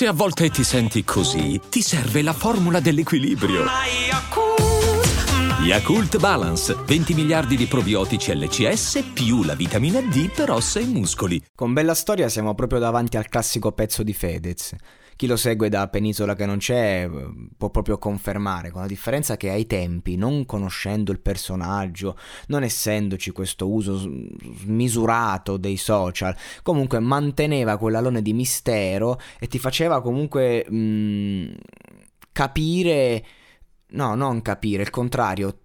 Se a volte ti senti così, ti serve la formula dell'equilibrio. Yakult Balance, 20 miliardi di probiotici LCS più la vitamina D per ossa e muscoli. Con Bella Storia siamo proprio davanti al classico pezzo di Fedez. Chi lo segue da Penisola che non c'è può proprio confermare, con la differenza che ai tempi, non conoscendo il personaggio, non essendoci questo uso smisurato dei social, comunque manteneva quell'alone di mistero e ti faceva comunque mh, mm, capire No, non capire, il contrario.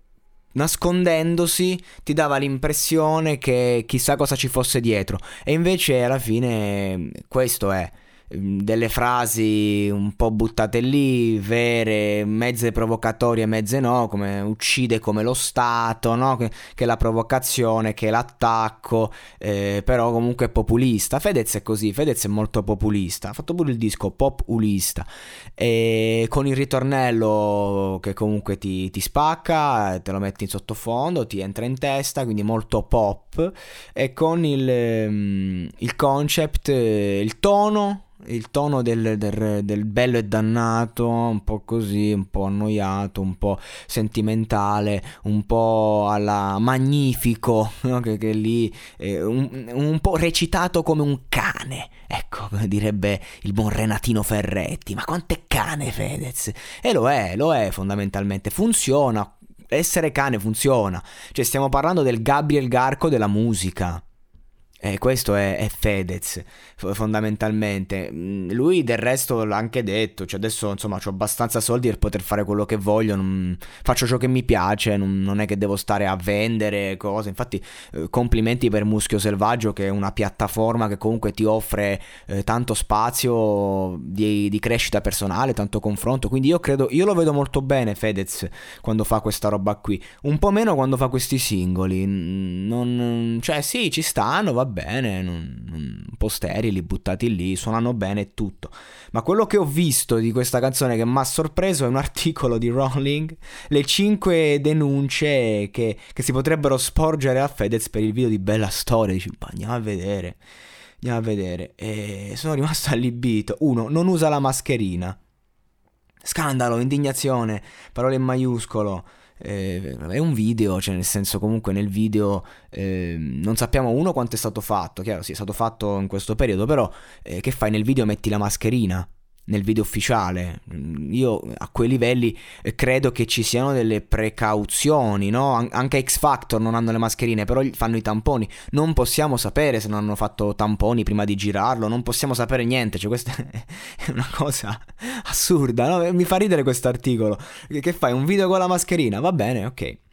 Nascondendosi ti dava l'impressione che chissà cosa ci fosse dietro. E invece alla fine questo è. Mm, delle frasi un po' buttate lì, vere, mezze provocatorie, mezze no, come uccide come lo Stato, no? che, che la provocazione, che l'attacco, eh, però comunque populista. Fedez è così, Fedez è molto populista, ha fatto pure il disco populista, e con il ritornello che comunque ti, ti spacca, te lo metti in sottofondo, ti entra in testa, quindi molto pop, e con il, mm, il concept, il tono il tono del, del, del, bello e dannato, un po' così, un po' annoiato, un po' sentimentale, un po' alla magnifico, no? che, che, lì eh, un, un, po' recitato come un cane, ecco, direbbe il buon Renatino Ferretti, ma quanto è cane Fedez? E lo è, lo è fondamentalmente, funziona, essere cane funziona, cioè stiamo parlando del Gabriel Garco della musica. E questo è, è, Fedez, fondamentalmente. Mm, lui del resto l'ha anche detto, cioè adesso insomma ho abbastanza soldi per poter fare quello che voglio, non, faccio ciò che mi piace, non, non, è che devo stare a vendere cose. Infatti eh, complimenti per Muschio Selvaggio che è una piattaforma che comunque ti offre eh, tanto spazio di, di, crescita personale, tanto confronto. Quindi io credo, io lo vedo molto bene Fedez quando fa questa roba qui, un po' meno quando fa questi singoli. Non, cioè sì, ci stanno, va non, non, un po' sterili, buttati lì, suonano bene e tutto. Ma quello che ho visto di questa canzone che mi ha sorpreso è un articolo di Rolling, le 5 denunce che, che, si potrebbero sporgere a Fedez per il video di Bella Storia. Dici, andiamo a vedere, andiamo a vedere. E sono rimasto allibito. Uno, non usa la mascherina. Scandalo, indignazione, parole in maiuscolo eh, è un video, cioè nel senso comunque nel video eh, non sappiamo uno quanto è stato fatto, chiaro sì è stato fatto in questo periodo, però eh, che fai nel video? Metti la mascherina, nel video ufficiale. Io a quei livelli eh, credo che ci siano delle precauzioni, no? Anche X Factor non hanno le mascherine, però fanno i tamponi. Non possiamo sapere se non hanno fatto tamponi prima di girarlo, non possiamo sapere niente. Cioè, questa è una cosa assurda, no? Mi fa ridere questo articolo. Che fai? Un video con la mascherina? Va bene, ok.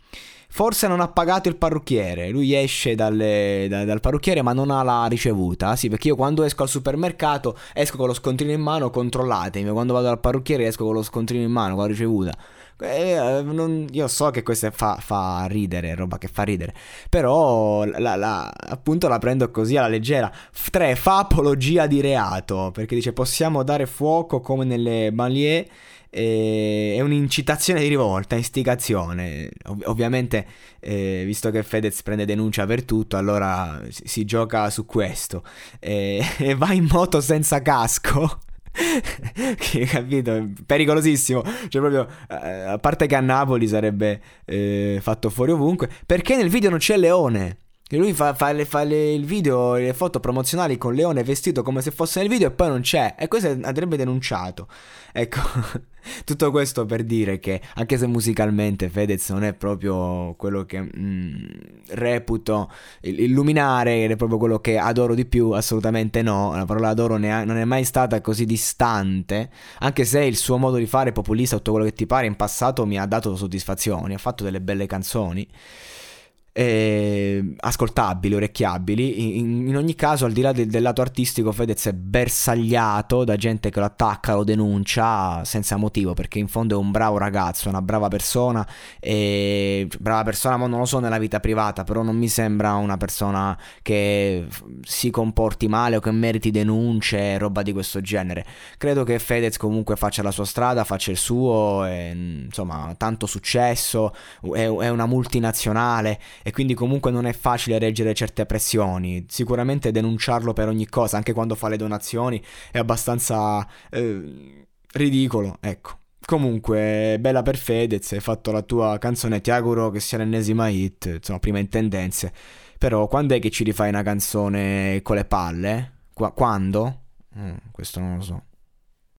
Forse non ha pagato il parrucchiere. Lui esce dalle, da, dal parrucchiere, ma non ha la ricevuta. Sì, perché io quando esco al supermercato esco con lo scontrino in mano. Controllatemi. Quando vado dal parrucchiere esco con lo scontrino in mano, con la ricevuta. Eh, non, io so che questo fa, fa, ridere, roba che fa ridere. Però la, la, appunto la prendo così alla leggera. 3. Fa apologia di reato. Perché dice possiamo dare fuoco come nelle banlieue è un'incitazione di rivolta, istigazione. Ov- ovviamente, eh, visto che Fedez prende denuncia per tutto, allora si, si gioca su questo. E, e va in moto senza casco. Che capito? Pericolosissimo. Cioè, proprio eh, a parte che a Napoli sarebbe eh, fatto fuori ovunque. Perché nel video non c'è Leone. Che lui fa, fa, le, fa le, il video, le foto promozionali con Leone vestito come se fosse nel video e poi non c'è. E questo andrebbe denunciato. Ecco, tutto questo per dire che anche se musicalmente Fedez non è proprio quello che mm, reputo illuminare, è proprio quello che adoro di più, assolutamente no. La parola adoro ha, non è mai stata così distante. Anche se il suo modo di fare populista, tutto quello che ti pare, in passato mi ha dato soddisfazioni, ha fatto delle belle canzoni eh, ascoltabili, orecchiabili. In, in, ogni caso, al di là del, del, lato artistico, Fedez è bersagliato da gente che lo attacca, lo denuncia senza motivo, perché in fondo è un bravo ragazzo, una brava persona. E brava persona, ma non lo so nella vita privata, però non mi sembra una persona che si comporti male o che meriti denunce, roba di questo genere. Credo che Fedez comunque faccia la sua strada, faccia il suo, e, insomma, tanto successo, è, è una multinazionale e quindi comunque non è facile reggere certe pressioni. Sicuramente denunciarlo per ogni cosa, anche quando fa le donazioni, è abbastanza eh, ridicolo, ecco. Comunque, bella per Fedez, hai fatto la tua canzone, ti auguro che sia l'ennesima hit, insomma, prima in tendenze. Però quando è che ci rifai una canzone con le palle? Qu- quando? Mm, questo non lo so.